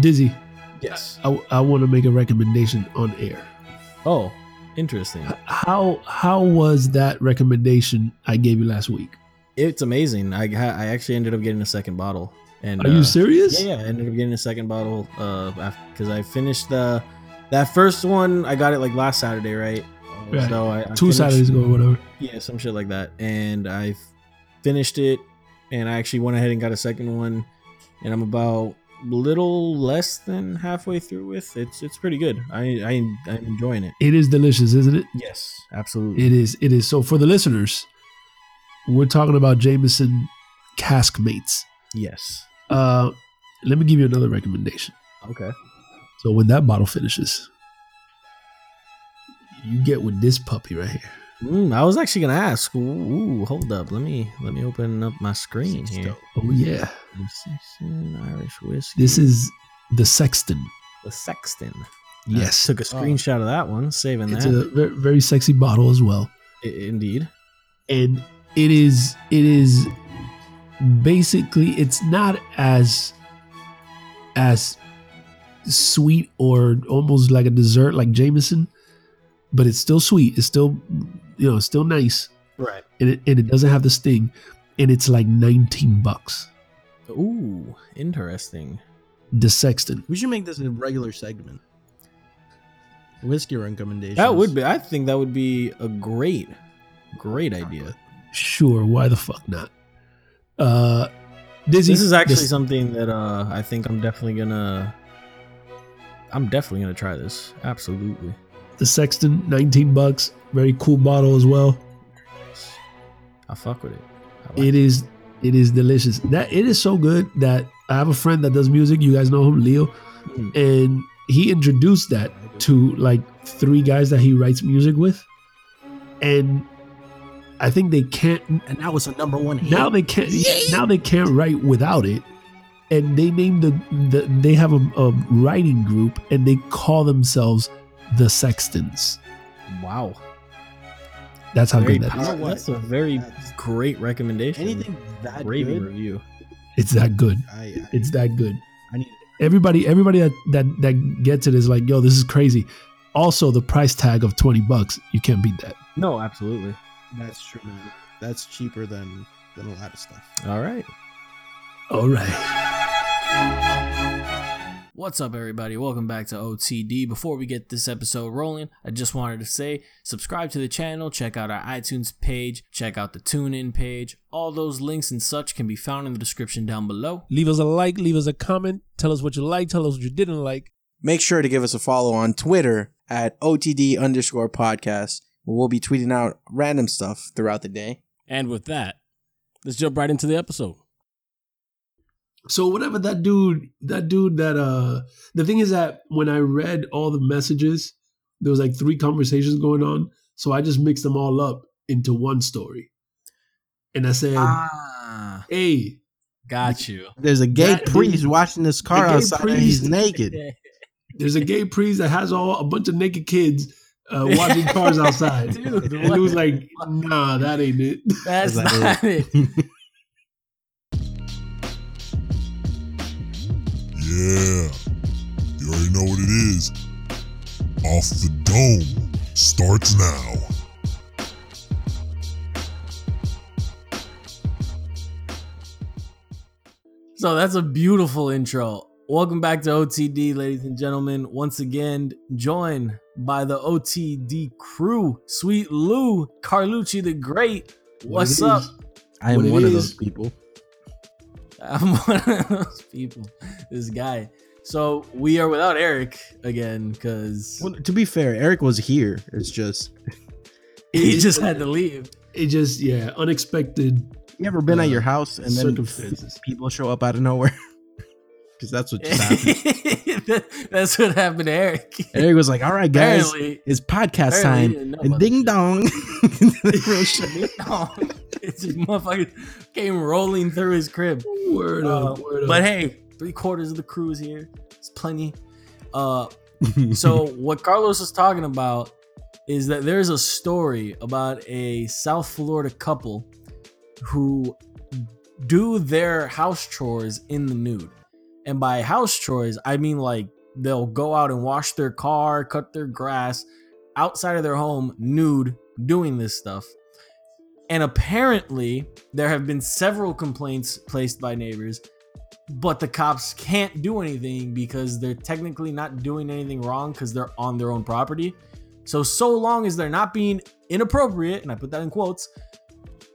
Dizzy, Yes. I, I want to make a recommendation on air. Oh, interesting. How how was that recommendation I gave you last week? It's amazing. I I actually ended up getting a second bottle. And Are you uh, serious? Yeah, yeah. I ended up getting a second bottle uh because I finished the that first one. I got it like last Saturday, right? Right. So I, I Two finished- Saturdays ago, or whatever. Yeah, some shit like that. And I finished it, and I actually went ahead and got a second one, and I'm about little less than halfway through with. It's it's pretty good. I I I'm enjoying it. It is delicious, isn't it? Yes, absolutely. It is. It is. So for the listeners, we're talking about Jameson Caskmates. yes. Uh, let me give you another recommendation. Okay. So when that bottle finishes, you get with this puppy right here. Mm, I was actually gonna ask. Ooh, ooh, hold up. Let me let me open up my screen here. Oh yeah, Sexton Irish whiskey. this is the Sexton. the Sexton. Yes, I took a screenshot of that one, saving it's that. It's a very, very sexy bottle as well, I- indeed. and it is it is basically it's not as as sweet or almost like a dessert like Jameson, but it's still sweet. It's still you know still nice, Right. and it, and it doesn't have the sting, and it's like nineteen bucks. Ooh, interesting. The Sexton. We should make this a regular segment. Whiskey recommendations. That would be. I think that would be a great, great idea. Sure, why the fuck not? Uh, Dizzy, This is actually this- something that uh I think I'm definitely gonna. I'm definitely gonna try this. Absolutely. The Sexton, nineteen bucks. Very cool bottle as well. I fuck with it. I like It is it is delicious. That it is so good that I have a friend that does music. You guys know him, Leo, Mm. and he introduced that to like three guys that he writes music with, and I think they can't and that was a number one hit. now they can't now they can't write without it and they name the, the they have a, a writing group and they call themselves the sextons Wow. that's how Very good that is powerful. power- That's a very That's- great recommendation. anything that raving good. review. it's that good I, I, it's that good I need everybody everybody that that that gets it is like yo this is crazy also the price tag of 20 bucks you can't beat that No, absolutely. That's true, man. That's cheaper than than a lot of stuff. All right. all right What's up, everybody? Welcome back to OTD. Before we get this episode rolling, I just wanted to say subscribe to the channel, check out our iTunes page, check out the TuneIn page. All those links and such can be found in the description down below. leave us a like leave us a comment tell us what you like tell us what you didn't like Make sure to give us a follow on Twitter at OTD underscore podcast, where we'll be tweeting out random stuff throughout the day. And with that, let's jump right into the episode. So whatever that dude that dude that uh the thing is that when i read all the messages there was like three conversations going on. So i just mixed them all up into one story. And i said Ah, hey Got you. There's a gay That- priest watching this car gay outside and he's priest- naked. there's a gay priest that has all a bunch of naked kids uh, watching cars outside. Dude, and he was like nah that ain't it. That's Is that not it. Yeah, you already know what it is. Off the Dome starts now. So that's a beautiful intro. Welcome back to OTD, ladies and gentlemen. Once again, joined by the OTD crew. Sweet Lou, Carlucci the Great. What's it up? I am it one of those people. I'm one of those people. This guy. So we are without Eric again because Well, to be fair, Eric was here. It's just he just had to leave. it just yeah unexpected you ever been Uh, at your house and then circumstances. people show up out of nowhere? Because that's what just happened. That's what happened to Eric. Eric was like, "All right, guys, Apparently, it's podcast time." And ding dong. Real shit. it's just motherfucker came rolling through his crib. word Uh, up word But up hey, three quarters of the crew is here. It's plenty. Uh, so what Carlos is talking about is that there's a story about a South Florida couple who do their house chores in the nude. And by house chores, I mean like they'll go out and wash their car, cut their grass outside of their home nude doing this stuff. And apparently, there have been several complaints placed by neighbors, but the cops can't do anything because they're technically not doing anything wrong because they're on their own property. So, so long as they're not being inappropriate, and I put that in quotes,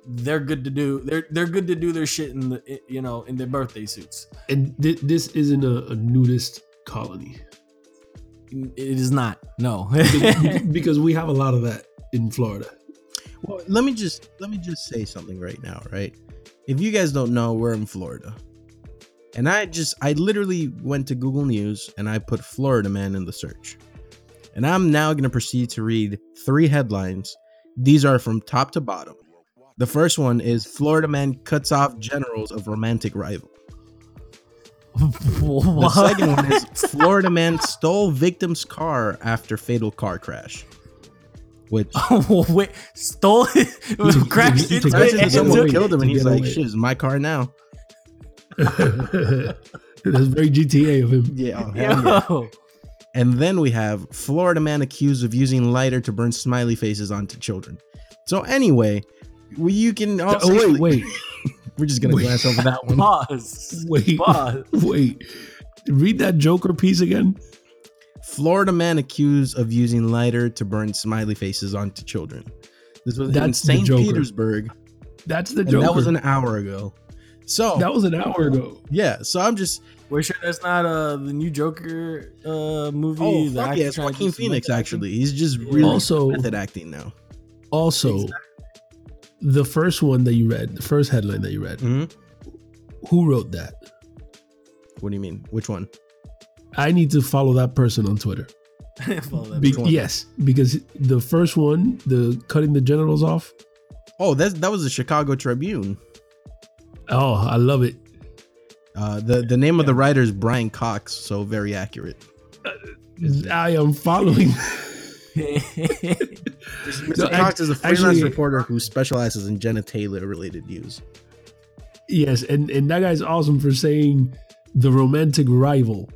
they're good to do. They're they're good to do their shit in the you know in their birthday suits. And thi- this isn't a, a nudist colony It is not. No. because we have a lot of that in Florida. Well, let me just let me just say something right now, right? If you guys don't know, we're in Florida. And I just I literally went to Google News and I put Florida man in the search. And I'm now going to proceed to read three headlines. These are from top to bottom. The first one is Florida man cuts off generals of romantic rival. The second one is Florida man stole victim's car after fatal car crash. Which Wait, stole it, To- crashed to- into to crashed into it. someone killed him, and he's get like, away. "Shit, it's my car now." That's very GTA of him. Yeah, oh, Yo. And then we have Florida man accused of using lighter to burn smiley faces onto children. So anyway, well, you can. Oh, Also wait, wait, We're just gonna Wait. glance over that one. Pause. wait, Pause. wait. Read that Joker piece again. Florida man accused of using lighter to burn smiley faces onto children. This was in That's the St. Petersburg, That's the and Joker. that was an hour ago. So that was an hour ago. yeah, so I'm just We're sure that's not uh the new Joker uh movie. oh the fuck yeah, it's Joaquin Phoenix actually. He's just really Also- method acting now. Also, the first one that you read, the first headline that you read, Mhm. who wrote that? What do you mean? Which one? I need to follow that person on Twitter. Be- yes, because the first one, the cutting the genitals off. Oh, that's that was the Chicago Tribune. Oh, I love it. Uh, the the name of the writer is Brian Cox, so very accurate. I am following. Mr. No, Cox is a freelance actually- reporter who specializes in genitalia related news. yes, and and that guy's awesome for saying the romantic rival,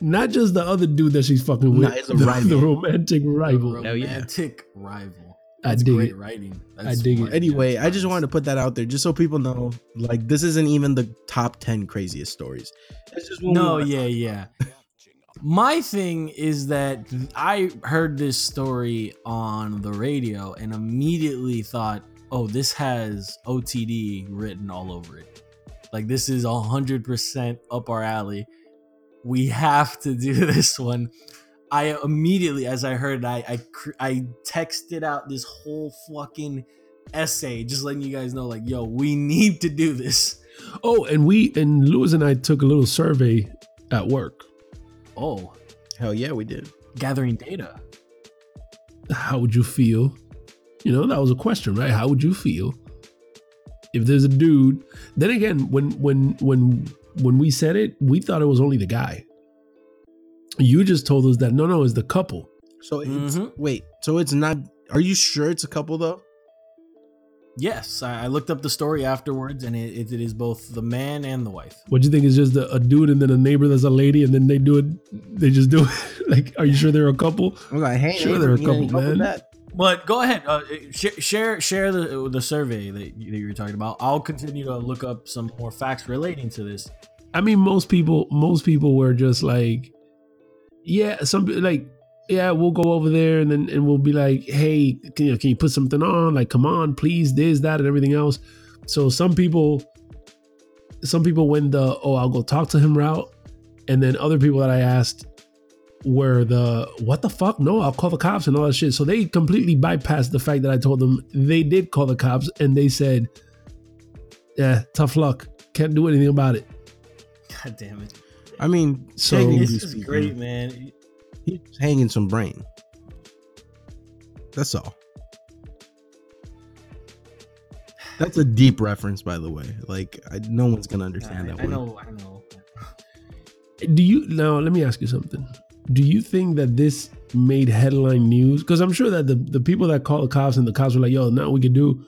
not just the other dude that she's fucking with. No, it's a the, rival. the romantic rival. Hell yeah. Romantic rival. I dig great it. writing. I dig it. Anyway, I just wanted to put that out there just so people know like this isn't even the top 10 craziest stories. It's just No, wanna yeah, yeah. My thing is that I heard this story on the radio and immediately thought, "Oh, this has OTD written all over it. Like this is hundred percent up our alley. We have to do this one." I immediately, as I heard, I I I texted out this whole fucking essay, just letting you guys know, like, "Yo, we need to do this." Oh, and we and Lewis and I took a little survey at work. Oh, Hell yeah, we did. gathering data. How would you feel? You know, that was a question, right? How would you feel if there's a dude? Then again, when when when when we said it, we thought it was only the guy. You just told us that no, no, it's the couple. So it's Mhm. wait, so it's not are you sure it's a couple though? Yes, I I looked up the story afterwards, and it, it, it is both the man and the wife. What do you think is just a, a dude and then a neighbor that's a lady, and then they do it? They just do it. like, are you sure they're a couple? I was like, hey, Sure, there are a couple, man. that. But go ahead, uh, sh- share share the the survey that you, that you were talking about. I'll continue to look up some more facts relating to this. I mean, most people, most people were just like, yeah, some like, yeah, we'll go over there and then and we'll be like, hey, can you can you put something on? Like, come on, please, this, that, and everything else. So some people, some people went the oh, I'll go talk to him route, and then other people that I asked were the what the fuck? No, I'll call the cops and all that shit. So they completely bypassed the fact that I told them they did call the cops and they said, yeah, tough luck, can't do anything about it. God damn it! I mean, So- technically This is speaking, great, man. He's hanging some brain. That's all. That's a deep reference, by the way. Like, I, no one's gonna understand I, that I one. know, I know. Do you now? Let me ask you something. Do you think that this made headline news? Because I'm sure that the, the people that called the cops and the cops were like, "Yo, now we can do."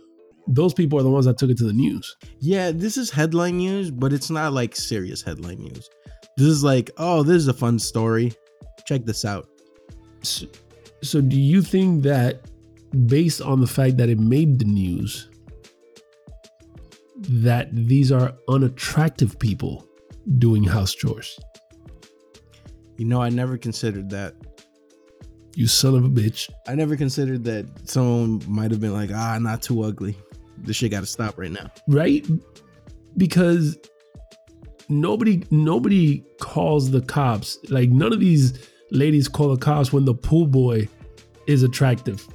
Those people are the ones that took it to the news. Yeah, this is headline news, but it's not like serious headline news. This is like, oh, this is a fun story. Check this out. So, so do you think that based on the fact that it made the news that these are unattractive people doing house chores? You know, I never considered that. You son of a bitch. I never considered that someone might have been like, ah, not too ugly. This shit got to stop right now. right because nobody nobody calls the cops like none of these ladies call the cops when the pool boy is attractive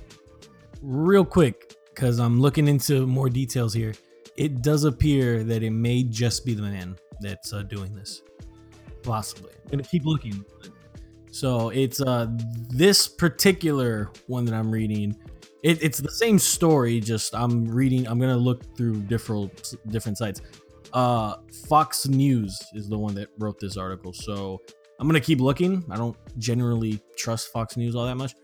Real quick, because I'm looking into more details here. It does appear that it may just be the man that's uh, doing this. Possibly. I'm gonna keep looking. So it's uh this particular one that I'm reading. It, it's the same story, just I'm reading. I'm gonna look through different different sites. Uh, Fox News is the one that wrote this article. So I'm gonna keep looking. I don't generally trust Fox News all that much,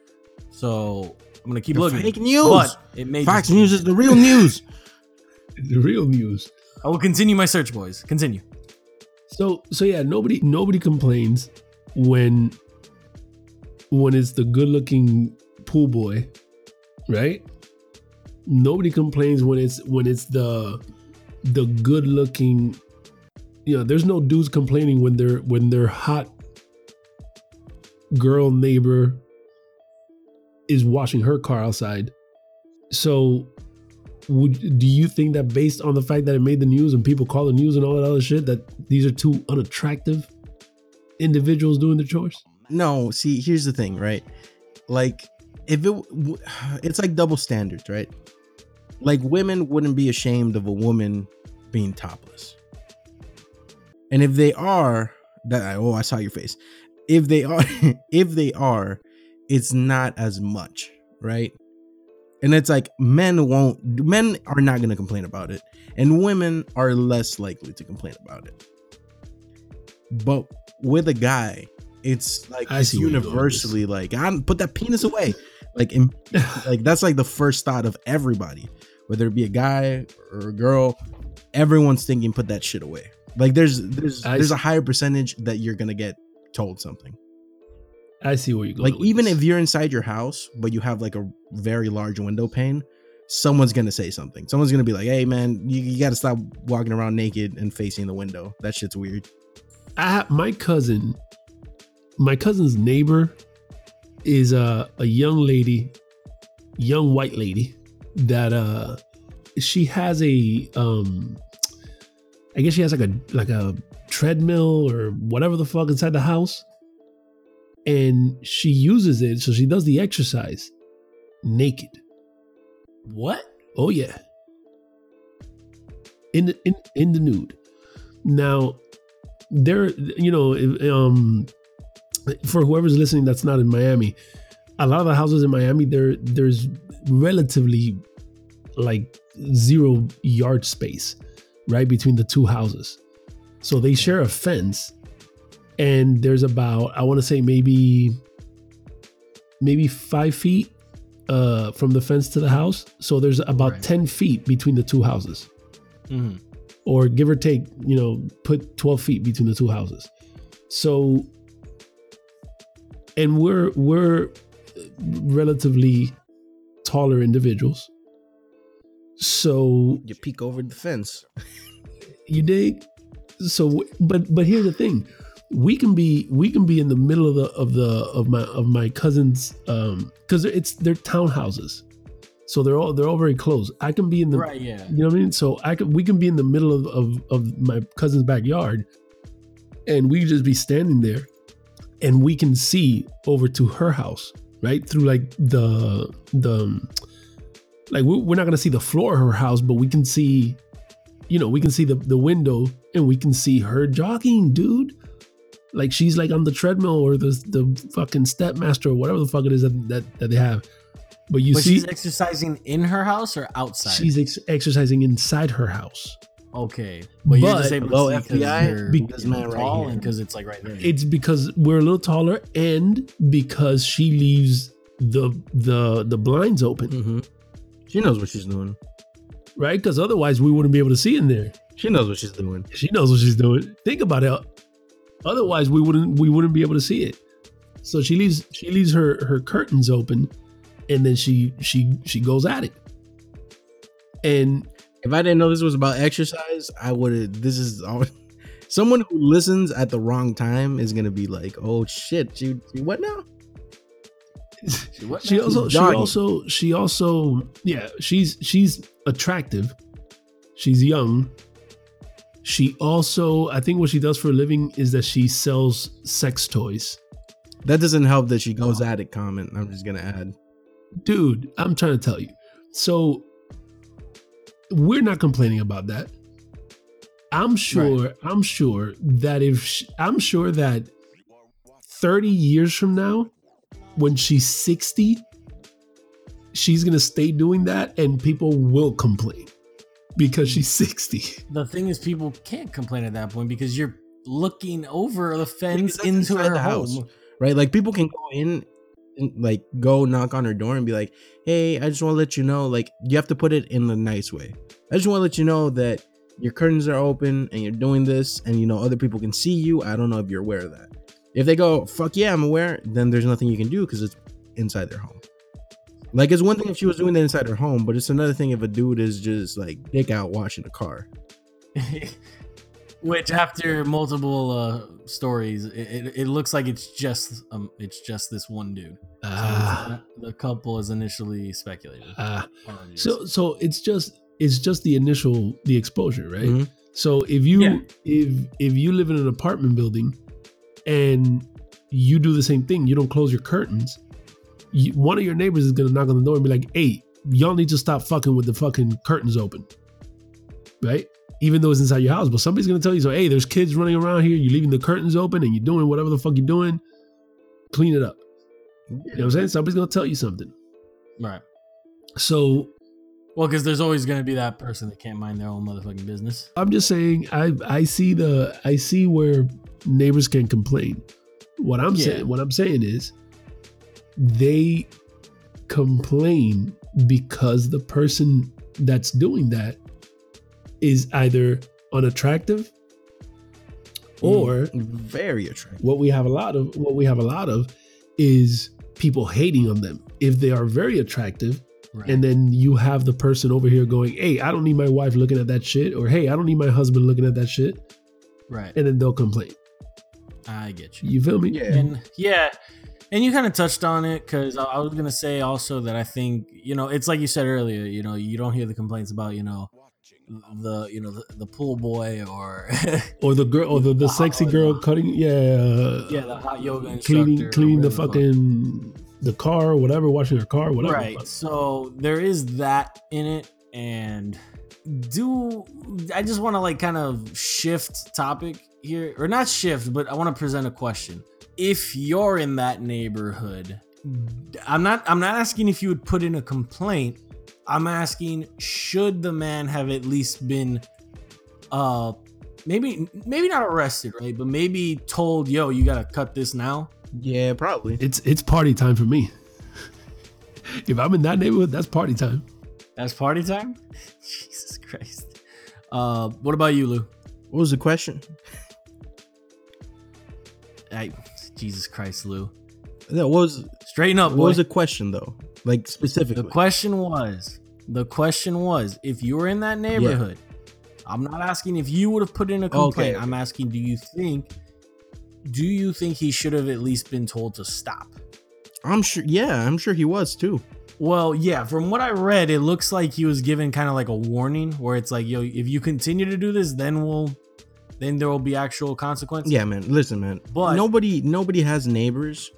so I'm gonna keep The looking. fake news. But it may Fox just News is the real news. the real news I will continue my search, boys. Continue. So so yeah nobody nobody complains when when it's the good looking pool boy right? Nobody complains when it's when it's the the good looking you know there's no dudes complaining when they're when their hot girl neighbor is washing her car outside. So would do you think that based on the fact that it made the news and people call the news and all that other shit that these are two unattractive individuals doing the chores No, see, here's the thing, right? Like, if it, it's like double standards, right? Like, women wouldn't be ashamed of a woman being topless, and if they are, that oh, I saw your face. If they are, if they are, it's not as much, right? And it's like men won't, men are not going to complain about it, and women are less likely to complain about it. But with a guy, it's like I it's see where you're going with this. universally like, I put that penis away. Like, in, like that's like the first thought of everybody, whether it be a guy or a girl. Everyone's thinking, put that shit away. Like, there's there's I there's a higher percentage that you're gonna get told something. I see where you're going Like, even this. if you're inside your house, but you have like a very large window pane, someone's gonna say something. Someone's gonna be like, "Hey, man, you, you got to stop walking around naked and facing the window. That shit's weird." I my cousin, my cousin's neighbor is a, a young lady, young white lady that uh she has a um I guess she has like a like a treadmill or whatever the fuck inside the house. And she uses it, so she does the exercise naked. What? Oh yeah. In the in in the nude. Now, there, you know, um, for whoever's listening that's not in Miami, a lot of the houses in Miami, there there's relatively like zero yard space, right between the two houses. So they share a fence, and there's about I want to say maybe maybe five feet uh, from the fence to the house. So there's about Right. 10 feet between the two houses, Mhm. or give or take, you know, put 12 feet between the two houses. So, and we're, we're relatively taller individuals. So You peek over the fence. you dig? So, but but here's the thing: we can be we can be in the middle of the of the of my of my cousins um because it's they're townhouses, so they're all they're all very close. I can be in the Right, yeah. you know what I mean. So I can we can be in the middle of of, of my cousin's backyard, and we just be standing there, and we can see over to her house right through like the the like we- we're not gonna see the floor of her house, but we can see, you know, we can see the the window and we can see her jogging, dude. Like she's like on the treadmill or the the fucking stepmaster or whatever the fuck it is that that, that they have. But you but see, she's exercising in her house or outside? she's ex- exercising inside her house. okay, but, you're But- just able Hello, to see 'cause FBI? you're man right tall here. and because it's like right there. It's because we're a little taller and because she leaves the the the blinds open, Mm-hmm. She knows what she's doing. right? Because otherwise we wouldn't be able to see in there. She knows what she's doing. She knows what she's doing. Think about it. Otherwise, we wouldn't we wouldn't be able to see it. So she leaves she leaves her her curtains open, and then she she she goes at it. And If I didn't know this was about exercise, I would have. This is all. Someone who listens at the wrong time is gonna be like, "Oh shit, you, you what now?" What she now? also she also she also yeah she's she's attractive she's young she also i think what she does for a living is that she sells sex toys That doesn't help that she goes at it. Comment. I'm just gonna add. dude i'm trying to tell you so we're not complaining about that i'm sure i'm sure that if sh i'm sure that 30 years from now when she's 60 she's gonna stay doing that and people will complain because she's 60 The thing is, people can't complain at that point because you're looking over the fence that's into her the house. home. right? Like people can go in and like go knock on her door and be like, "Hey, I just want to let you know." Like you have to put it in a nice way. I just want to let you know that your curtains are open and you're doing this, and you know other people can see you. I don't know if you're aware of that. If they go, "Fuck yeah, I'm aware," then there's nothing you can do because it's inside their home. Like it's one thing if she was doing that inside her home, but it's another thing if a dude is just like dick out washing a car. Which, after multiple uh, stories, it, it, it looks like it's just um, it's just this one dude. So Ah, the couple is initially speculated. ah. Or it is. so so it's just it's just the initial the exposure right Mhm. so if you Yeah. if if you live in an apartment building and you do the same thing you don't close your curtains you, one of your neighbors is gonna knock on the door and be like hey y'all need to stop fucking with the fucking curtains open right even though it's inside your house but somebody's gonna tell you so hey there's kids running around here you're leaving the curtains open and you're doing whatever the fuck you're doing clean it up you know what i'm saying somebody's gonna tell you something right. so Well, because there's always going to be that person that can't mind their own motherfucking business. I'm just saying I I see the I see where neighbors can complain. What I'm Yeah. saying what I'm saying is they complain because the person that's doing that is either unattractive mm, or very attractive. what we have a lot of what we have a lot of is people hating on them if they are very attractive Right. and then you have the person over here going hey i don't need my wife looking at that shit or hey i don't need my husband looking at that shit right. and then they'll complain I get you. you feel me Yeah. And yeah, and you kind of touched on it because I, I was gonna say also that I think you know it's like you said earlier. You know, you don't hear the complaints about you know the you know the, the pool boy or or the girl or the, the sexy girl cutting yeah yeah the hot yoga uh, instructor cleaning cleaning the fucking the car whatever washing her car whatever right. So there is that in it, and do I just want to like kind of shift topic here, or not shift, but I want to present a question. If you're in that neighborhood, I'm not. I'm not asking if you would put in a complaint. I'm asking should the man have at least been, uh, maybe maybe not arrested, right? But maybe told, yo, you gotta cut this now. Yeah, probably. it's it's party time for me if i'm in that neighborhood that's party time That's party time. Jesus Christ. Uh, what about you, Lou? What was the question? I, Jesus Christ, Lou. No, what was Straighten up, what boy. was the question though? Like specifically. the question was, the question was, if you were in that neighborhood, I'm not asking if you would have put in a complaint. Okay. I'm asking, do you think, do you think he should have at least been told to stop? I'm sure. Yeah, I'm sure he was too. Well, yeah, from what I read, it looks like he was given kind of like a warning where it's like, yo, if you continue to do this, then we'll, then there will be actual consequences. Yeah, man. Listen, man. But- nobody, nobody has neighbors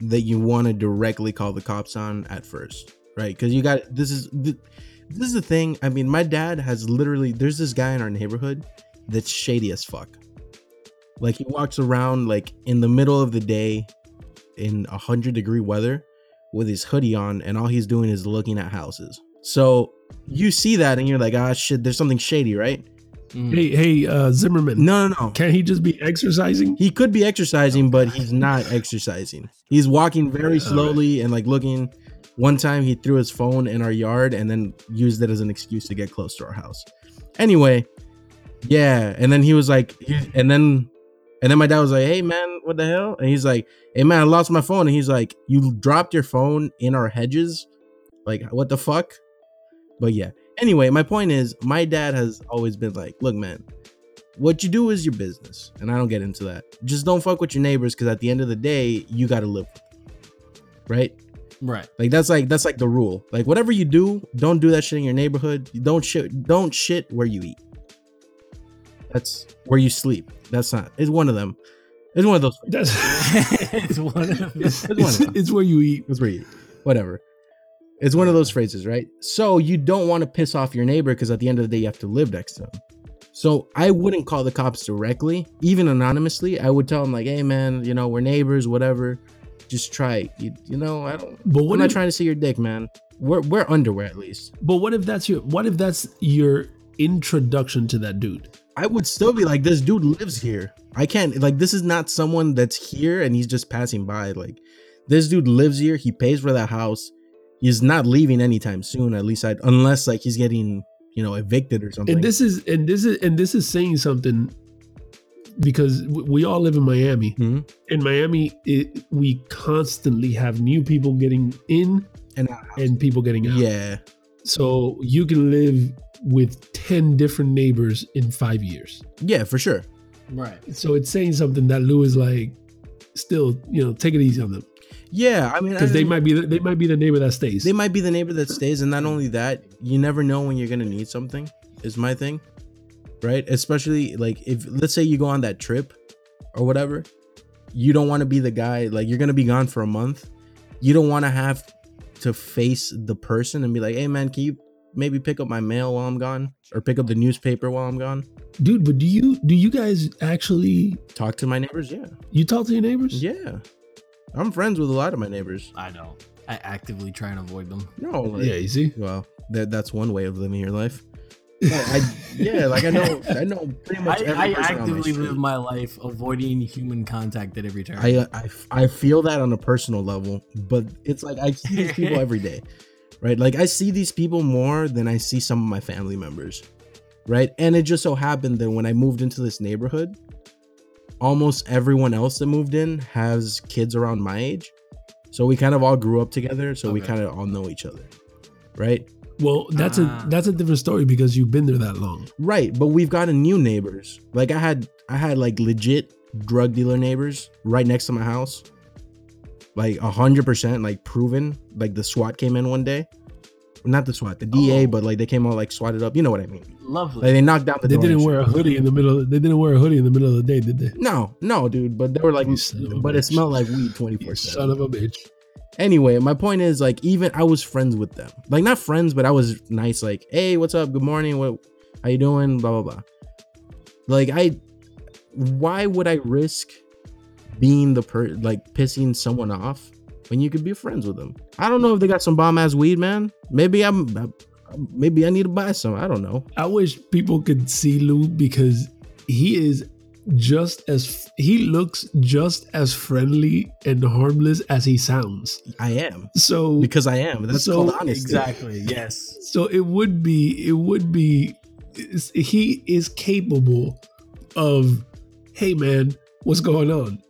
that you want to directly call the cops on at first, right? Because you got this is this is the thing. I mean, my dad has literally. There's this guy in our neighborhood that's shady as fuck. Like he walks around like in the middle of the day, in a hundred degree weather, with his hoodie on, and all he's doing is looking at houses. So you see that, and you're like, ah, shit. There's something shady, right? Mm. hey hey uh zimmerman No, no, no. can't he just be exercising He could be exercising, but he's not exercising. He's walking very slowly and like looking. One time he threw his phone in our yard and then used it as an excuse to get close to our house. Anyway, yeah, and then he was like, and then And then my dad was like, "Hey man, what the hell?" And he's like, "Hey man, I lost my phone." And he's like, "You dropped your phone in our hedges? Like what the fuck?" But yeah. Anyway, my point is, my dad has always been like, "Look, man, what you do is your business, and I don't get into that. Just don't fuck with your neighbors, because at the end of the day, you got to live, right? Right. Like that's like that's like the rule. Like whatever you do, don't do that shit in your neighborhood. Don't shit don't shit where you eat. That's where you sleep. That's not. It's one of them. It's one of those. That's it's one of It's, it's, it's one of them. it's where you eat. It's where you eat. Whatever. It's one of those phrases, right? So you don't want to piss off your neighbor because at the end of the day you have to live next to them. So I wouldn't call the cops directly, even anonymously. I would tell them like, "Hey man, you know we're neighbors, whatever. Just try. it. You, you know I don't. But I'm what not trying to see your dick, man. We're we're underwear at least. but what if that's your what if that's your introduction to that dude? I would still be like, this dude lives here. I can't like this is not someone that's here and he's just passing by. Like this dude lives here. He pays for that house. He's not leaving anytime soon. At least I unless like he's getting you know evicted or something. And this is and this is and this is saying something because we all live in Miami. Mhm. In Miami, it, we constantly have new people getting in and and people getting out. yeah, So you can live with 10 different neighbors in five years. yeah, for sure. Right. So it's saying something that Lou is like, still, you know, take it easy on them Yeah, I mean, because they might be the, they might be the neighbor that stays. they might be the neighbor that stays, and not only that, you never know when you're gonna need something. Is my thing, right? Especially like if let's say you go on that trip or whatever, you don't want to be the guy like you're gonna be gone for a month. You don't want to have to face the person and be like, "Hey man, can you maybe pick up my mail while I'm gone, or pick up the newspaper while I'm gone?" Dude, but do you do you guys actually Talk to my neighbors. Yeah, you talk to your neighbors? yeah. I'm friends with a lot of my neighbors. I know. I actively try and avoid them. No, like, Yeah, you see. Well, that that's one way of living your life. I, yeah, like I know, I know pretty much every I, I person on my actively live my life avoiding human contact at every turn. I, uh, I I feel that on a personal level, but it's like I see these people every day, right? Like I see these people more than I see some of my family members, right? And it just so happened that when I moved into this neighborhood, almost everyone else that moved in has kids around my age, so we kind of all grew up together, so we kind of all know each other, right? Well, that's Ah. a that's a different story because you've been there that long. Right, but we've gotten new neighbors. Like I had I had like legit drug dealer neighbors right next to my house. Like a hundred percent, like proven. Like the SWAT came in one day. Not the SWAT, the DA, Oh. but like they came all like swatted up. You know what I mean? Lovely. Like they knocked down the They didn't wear a hoodie in the middle. They didn't wear a hoodie in the middle of the day, did they? No, no, dude. But they were like, You son but it bitch. smelled like weed twenty You four son of a bitch. Anyway, my point is like even I was friends with them. Like not friends, but I was nice. Like, hey, what's up? Good morning. What? How you doing? Blah blah blah. Like I, why would I risk being the per like pissing someone off when you could be friends with them? I don't know if they got some bomb ass weed, man. Maybe I'm. I- Maybe I need to buy some. I don't know. I wish people could see Lou because he is just as he looks just as friendly and harmless as he sounds. I am So because I am. That's So, called honesty. exactly. Yes. so it would be it would be he is capable of hey man what's going on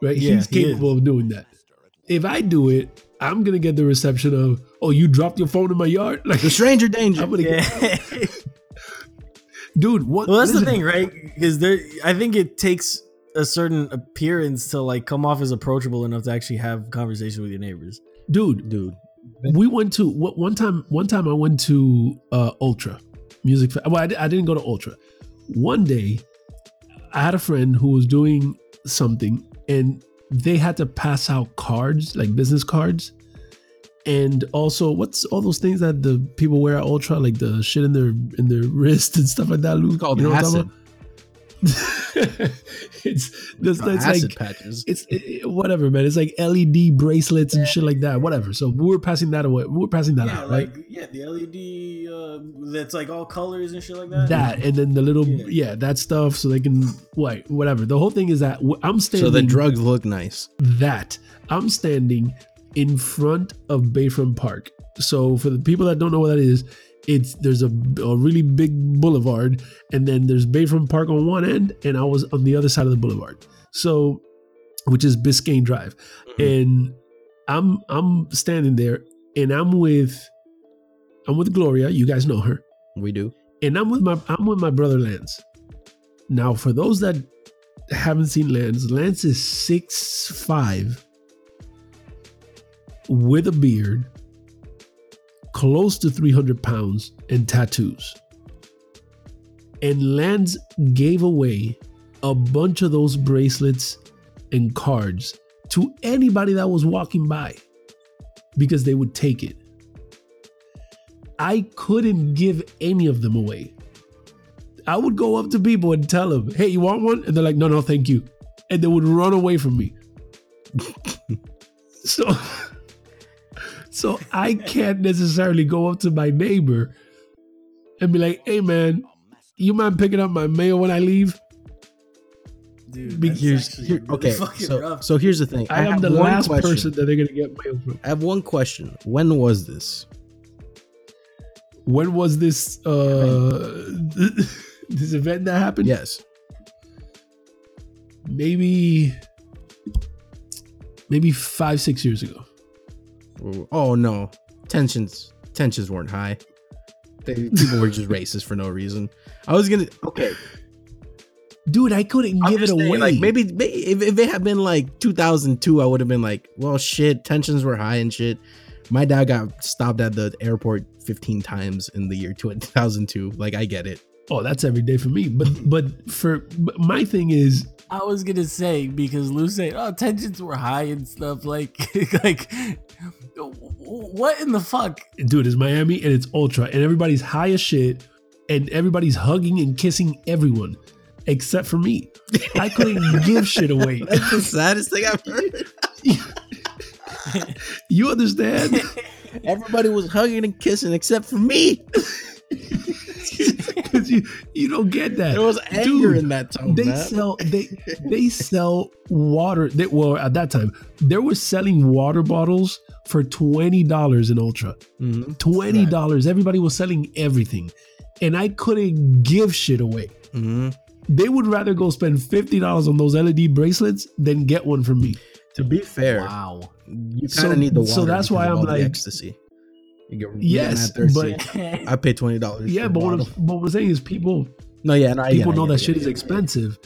right Yeah, he's he capable of doing that if i do it i'm gonna get the reception of oh you dropped your phone in my yard like The stranger danger. i'm gonna Yeah. get dude what well, that's the thing, right? Because there, I think it takes a certain appearance to like come off as approachable enough to actually have conversation with your neighbors. dude dude. we went to what one time one time i went to uh ultra music fe- well I, I didn't go to ultra one day i had a friend who was doing something and they had to pass out cards like business cards. And also what's all those things that the people wear at ultra like the shit in their in their wrist and stuff like that called You know what I'm talking about? it's this Called it's acid like patches. it's it, it- whatever, man. It's like LED bracelets and shit like that. Whatever. So we're passing that away. We're passing that out, right? yeah, the LED uh, that's like all colors and shit like that. That and then the little Yeah. yeah. that stuff so they can like whatever. The whole thing is that I'm standing. So the drugs look nice. that I'm standing in front of Bayfront Park. So for the people that don't know what that is, it's there's a, a really big boulevard, and then there's Bayfront Park on one end, and I was on the other side of the boulevard. So, which is Biscayne Drive, mm-hmm. and I'm I'm standing there, and I'm with I'm with Gloria. You guys know her We do. and I'm with my I'm with my brother Lance. Now, for those that haven't seen Lance, Lance is six five with a beard, close to 300 pounds, and tattoos. And Lance gave away a bunch of those bracelets and cards to anybody that was walking by because they would take it. I couldn't give any of them away. I would go up to people and tell them, "Hey, you want one?" And they're like, "No, no, thank you," and they would run away from me. so, so I can't necessarily go up to my neighbor and be like, "Hey, man, you mind picking up my mail when I leave?" Dude, Big Here's actually here, really okay. So, rough. so here's the thing. I, am have the one last question. person that they're gonna get mail from. I have one question. When was this? When was this uh this event that happened? Yes. maybe maybe five six years ago. Oh no, tensions tensions weren't high. They, people were just racist for no reason. I was gonna okay. Dude, I couldn't I'm give it just saying, away. Like maybe, maybe if, if it had been like 2002, I would have been like, well, shit, tensions were high and shit. My dad got stopped at the airport 15 times in the year 2002. Like I get it. oh, that's every day for me. But but for but my thing is, I was gonna say because Lou said, "Oh, tensions were high and stuff." Like, like, what in the fuck? dude, it's Miami and it's ultra, and everybody's high as shit, and everybody's hugging and kissing everyone except for me. I couldn't give shit away. That's the saddest thing I've heard. You understand? Everybody was hugging and kissing except for me. Because you you don't get that. There was anger Dude, in that tone. they man. sell they they sell water they, well at that time they were selling water bottles for $20 in ultra Mhm. $20 everybody was selling everything and i couldn't give shit away Mhm. they would rather go spend $50 on those led bracelets than get one from me To be fair, Wow. you kind So- of need the water. so that's why I'm like- ecstasy. You get, Yes, you're not but- I pay twenty dollars. yeah but what, I'm, but what i'm saying is people no, yeah, no, people it, know get that it, shit I is get it. expensive.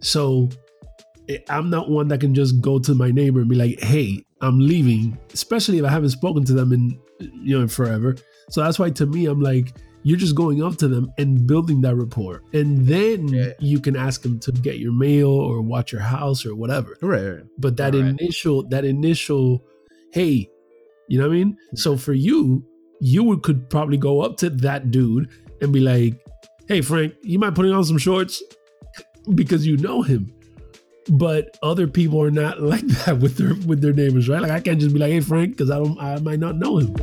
So eh, I'm not one that can just go to my neighbor and be like, "Hey, I'm leaving," especially if I haven't spoken to them in you know in forever. So that's why to me, I'm like, you're just going up to them and building that rapport, and then Yeah. you can ask them to get your mail or watch your house or whatever. Right, right. But that Right. initial, that initial, hey, you know what I mean? Mm-hmm. So for you, you would could probably go up to that dude and be like, "Hey, Frank, you mind putting on some shorts?" Because you know him. But other people are not like that with their with their neighbors, right? Like I can't just be like, "Hey, Frank," because I don't, I might not know him.